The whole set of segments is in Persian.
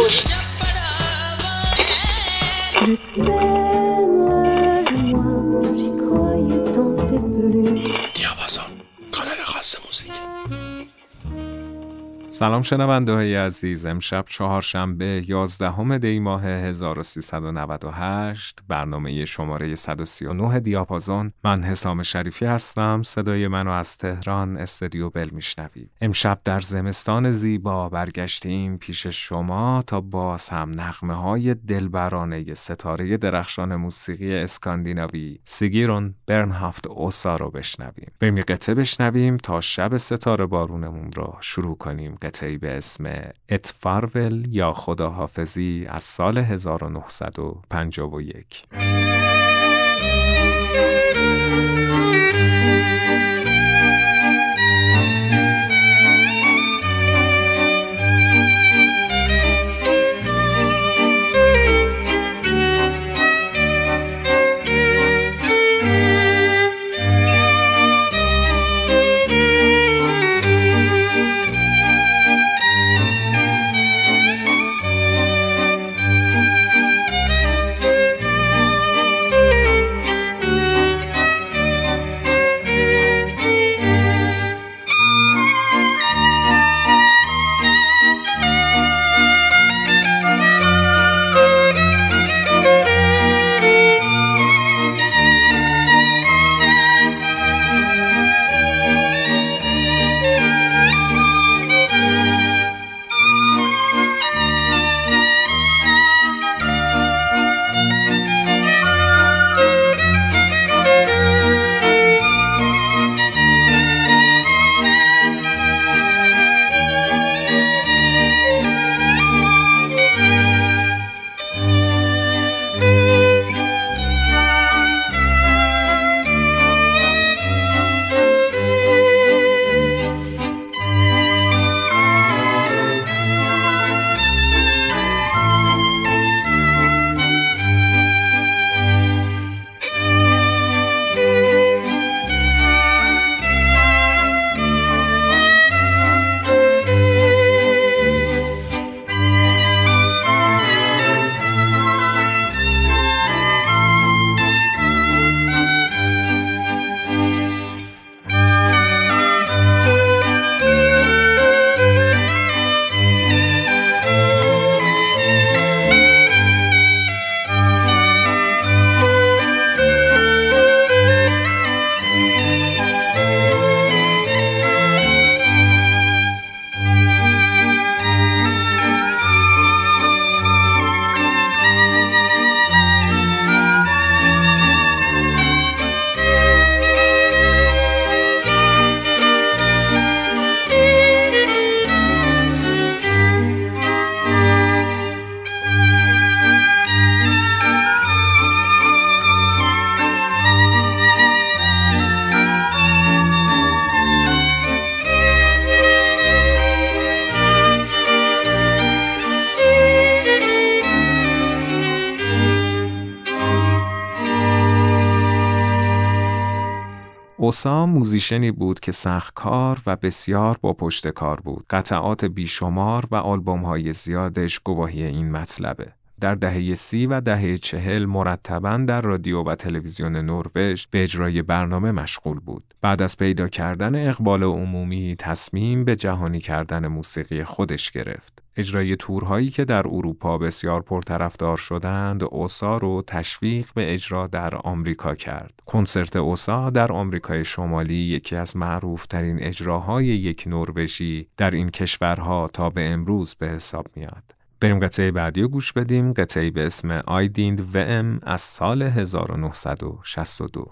Thank you. سلام شنونده های عزیز. امشب چهارشنبه 11 دی ماه 1398 برنامه شماره 139 دیاپازون. من حسام شریفی هستم. صدای منو از تهران استدیو بل میشنوید. امشب در زمستان زیبا برگشتیم پیش شما تا باز هم نغمه های دلبرانه ستاره درخشان موسیقی اسکاندیناوی سیگیرون برنهافت اوسا رو بشنویم. بریم قطعه بشنویم تا شب ستاره بارونمون رو شروع کنیم. قطعی به اسم اتفارول یا خداحافظی از سال 1951 اوسا موزیشنی بود که سخت کار و بسیار با پشت کار بود. قطعات بیشمار و آلبوم های زیادش گواهی این مطلبه. در دهه سی و دهه چهل مرتبا در رادیو و تلویزیون نروژ به اجرای برنامه مشغول بود. بعد از پیدا کردن اقبال عمومی تصمیم به جهانی کردن موسیقی خودش گرفت. اجرای تورهایی که در اروپا بسیار پرطرفدار شدند اوسا رو تشویق به اجرا در آمریکا کرد. کنسرت اوسا در آمریکای شمالی یکی از معروفترین اجراهای یک نروژی در این کشورها تا به امروز به حساب میاد. بریم قطعه بعدی رو گوش بدیم قطعه به اسم آیدیند و ام از سال 1962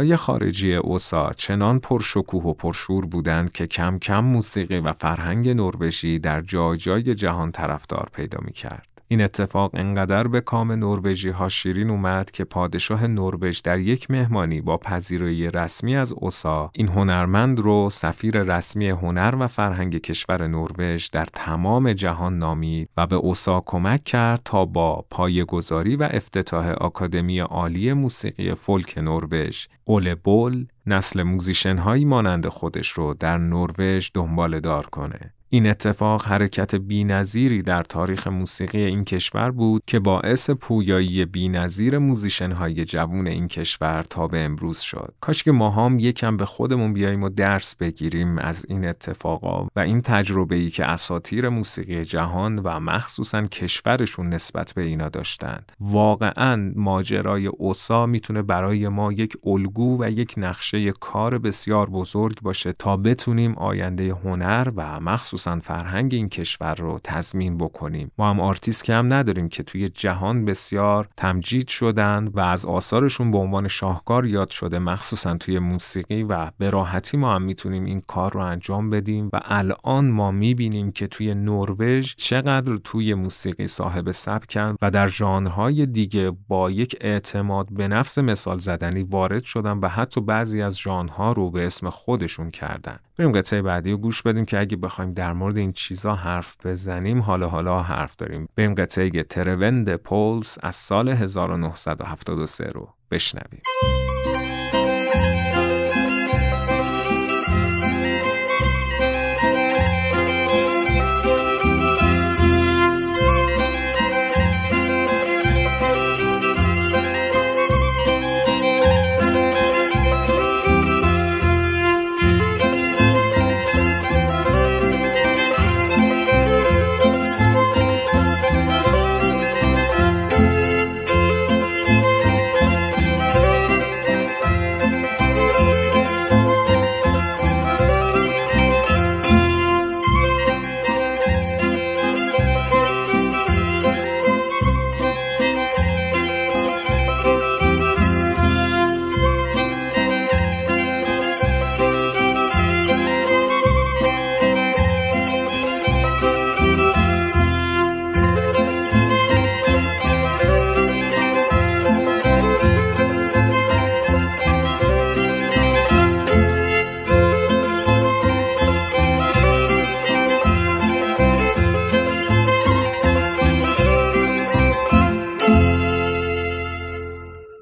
تورهای خارجی اوسا چنان پرشکوه و پرشور بودند که کم کم موسیقی و فرهنگ نروژی در جای جای جهان طرفدار پیدا می کرد. این اتفاق انقدر به کام نروژی ها شیرین اومد که پادشاه نروژ در یک مهمانی با پذیرایی رسمی از اوسا این هنرمند رو سفیر رسمی هنر و فرهنگ کشور نروژ در تمام جهان نامید و به اوسا کمک کرد تا با پایه‌گذاری و افتتاح آکادمی عالی موسیقی فولک نروژ Ole Bull نسل musician هایی مانند خودش رو در نروژ دنبال دار کنه. این اتفاق حرکت بینظیری در تاریخ موسیقی این کشور بود که باعث پویایی بینظیر musician های جوون این کشور تا به امروز شد. کاش که ما هم یکم به خودمون بیاییم و درس بگیریم از این اتفاقا و این تجربه ای که اساطیر موسیقی جهان و مخصوصا کشورشون نسبت به اینا داشتند. واقعا ماجرای اوسا می‌تونه برای ما یک الگو و یک نقشه کار بسیار بزرگ باشه تا بتونیم آینده هنر و مخصوصا مخصوصا فرهنگ این کشور رو تضمین بکنیم. ما هم آرتیست کم نداریم که توی جهان بسیار تمجید شدن و از آثارشون به عنوان شاهکار یاد شده. مخصوصا توی موسیقی و به راحتی ما هم می‌تونیم این کار رو انجام بدیم و الان ما می‌بینیم که توی نروژ چقدر توی موسیقی صاحب سبکن و در ژانرهای دیگه با یک اعتماد به نفس مثال زدنی وارد شدن و حتی بعضی از ژانرها رو به اسم خودشون کردن. بریم قطعه بعدی رو گوش بدیم که اگه بخوایم در مورد این چیزا حرف بزنیم حالا حالا حرف داریم. بریم قطعه تروند پولز از سال 1973 رو بشنویم.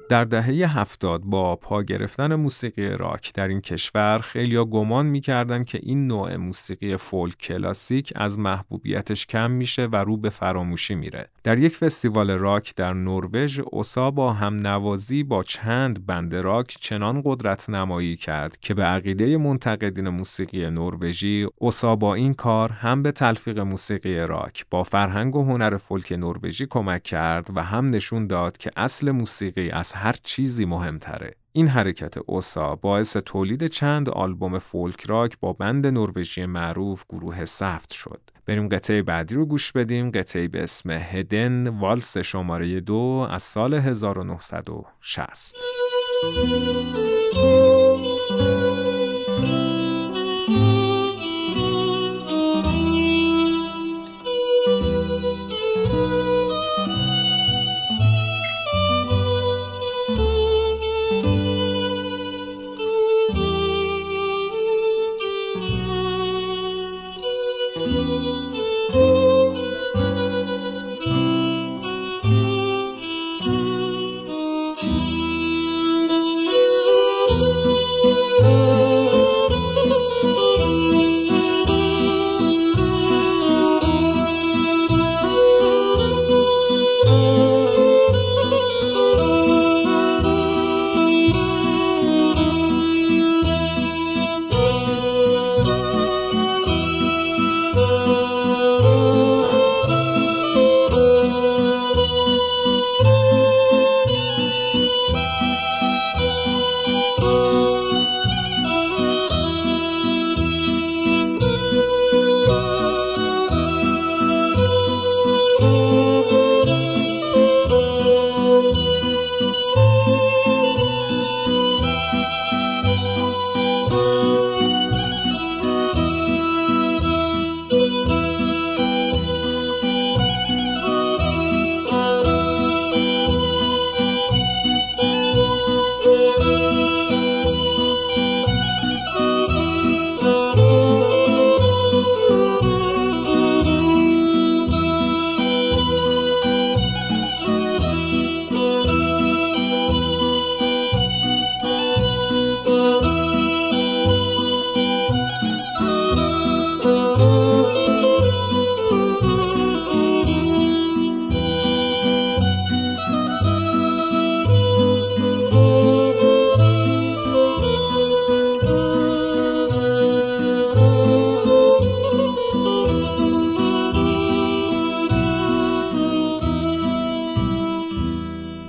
در دهه هفتاد با پا گرفتن موسیقی راک در این کشور خیلیا گمان می‌کردن که این نوع موسیقی فولک کلاسیک از محبوبیتش کم میشه و رو به فراموشی میره. در یک فستیوال راک در نروژ اوسا با هم نوازی با چند بند راک چنان قدرت نمایی کرد که به عقیده منتقدین موسیقی نروژی اوسا با این کار هم به تلفیق موسیقی راک با فرهنگ و هنر فولک نروژی کمک کرد و هم نشون داد که اصل موسیقی از هر چیزی مهمتره. این حرکت اوسا باعث تولید چند آلبوم فولک راک با بند نروژی معروف گروه سفت شد. بریم قطعه بعدی رو گوش بدیم قطعه به اسم هدن والس شماره دو از سال 1960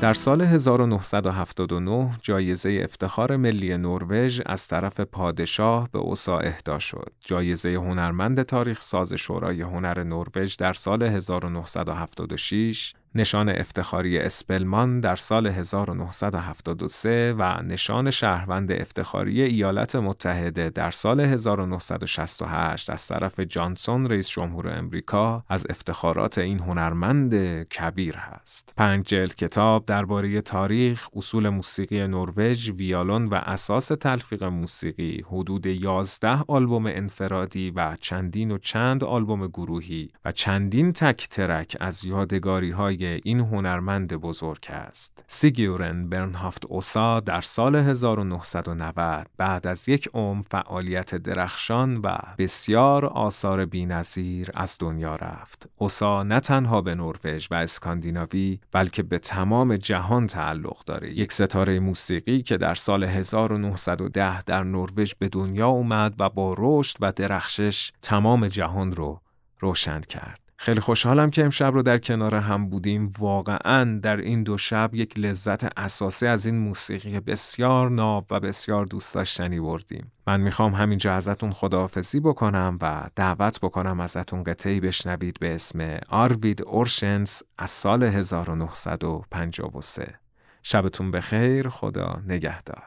در سال 1979 جایزه افتخار ملی نروژ از طرف پادشاه به اوسا اهدا شد. جایزه هنرمند تاریخ ساز شورای هنر نروژ در سال 1976 نشان افتخاری اسپلمان در سال 1973 و نشان شهروند افتخاری ایالات متحده در سال 1968 از طرف جانسون رئیس جمهور امریکا از افتخارات این هنرمند کبیر هست. پنج جلد کتاب درباره تاریخ، اصول موسیقی نروژ، ویالون و اساس تلفیق موسیقی، حدود 11 آلبوم انفرادی و چندین و چند آلبوم گروهی و چندین تک ترک از یادگاری های این هنرمند بزرگ است. سیگیورن برنهافت اوسا در سال 1990 بعد از یک عمر فعالیت درخشان و بسیار آثار بینظیر از دنیا رفت. اوسا نه تنها به نروژ و اسکاندیناوی بلکه به تمام جهان تعلق داره. یک ستاره موسیقی که در سال 1910 در نروژ به دنیا اومد و با رشد و درخشش تمام جهان رو روشن کرد. خیلی خوشحالم که امشب رو در کنار هم بودیم. واقعا در این دو شب یک لذت اساسی از این موسیقی بسیار ناب و بسیار دوست داشتنی بردیم. من می‌خوام همینجا ازتون خداحافظی بکنم و دعوت بکنم ازتون قطعی بشنوید به اسم آروید اورشنس از سال 1953 شبتون بخیر خدا نگهدار.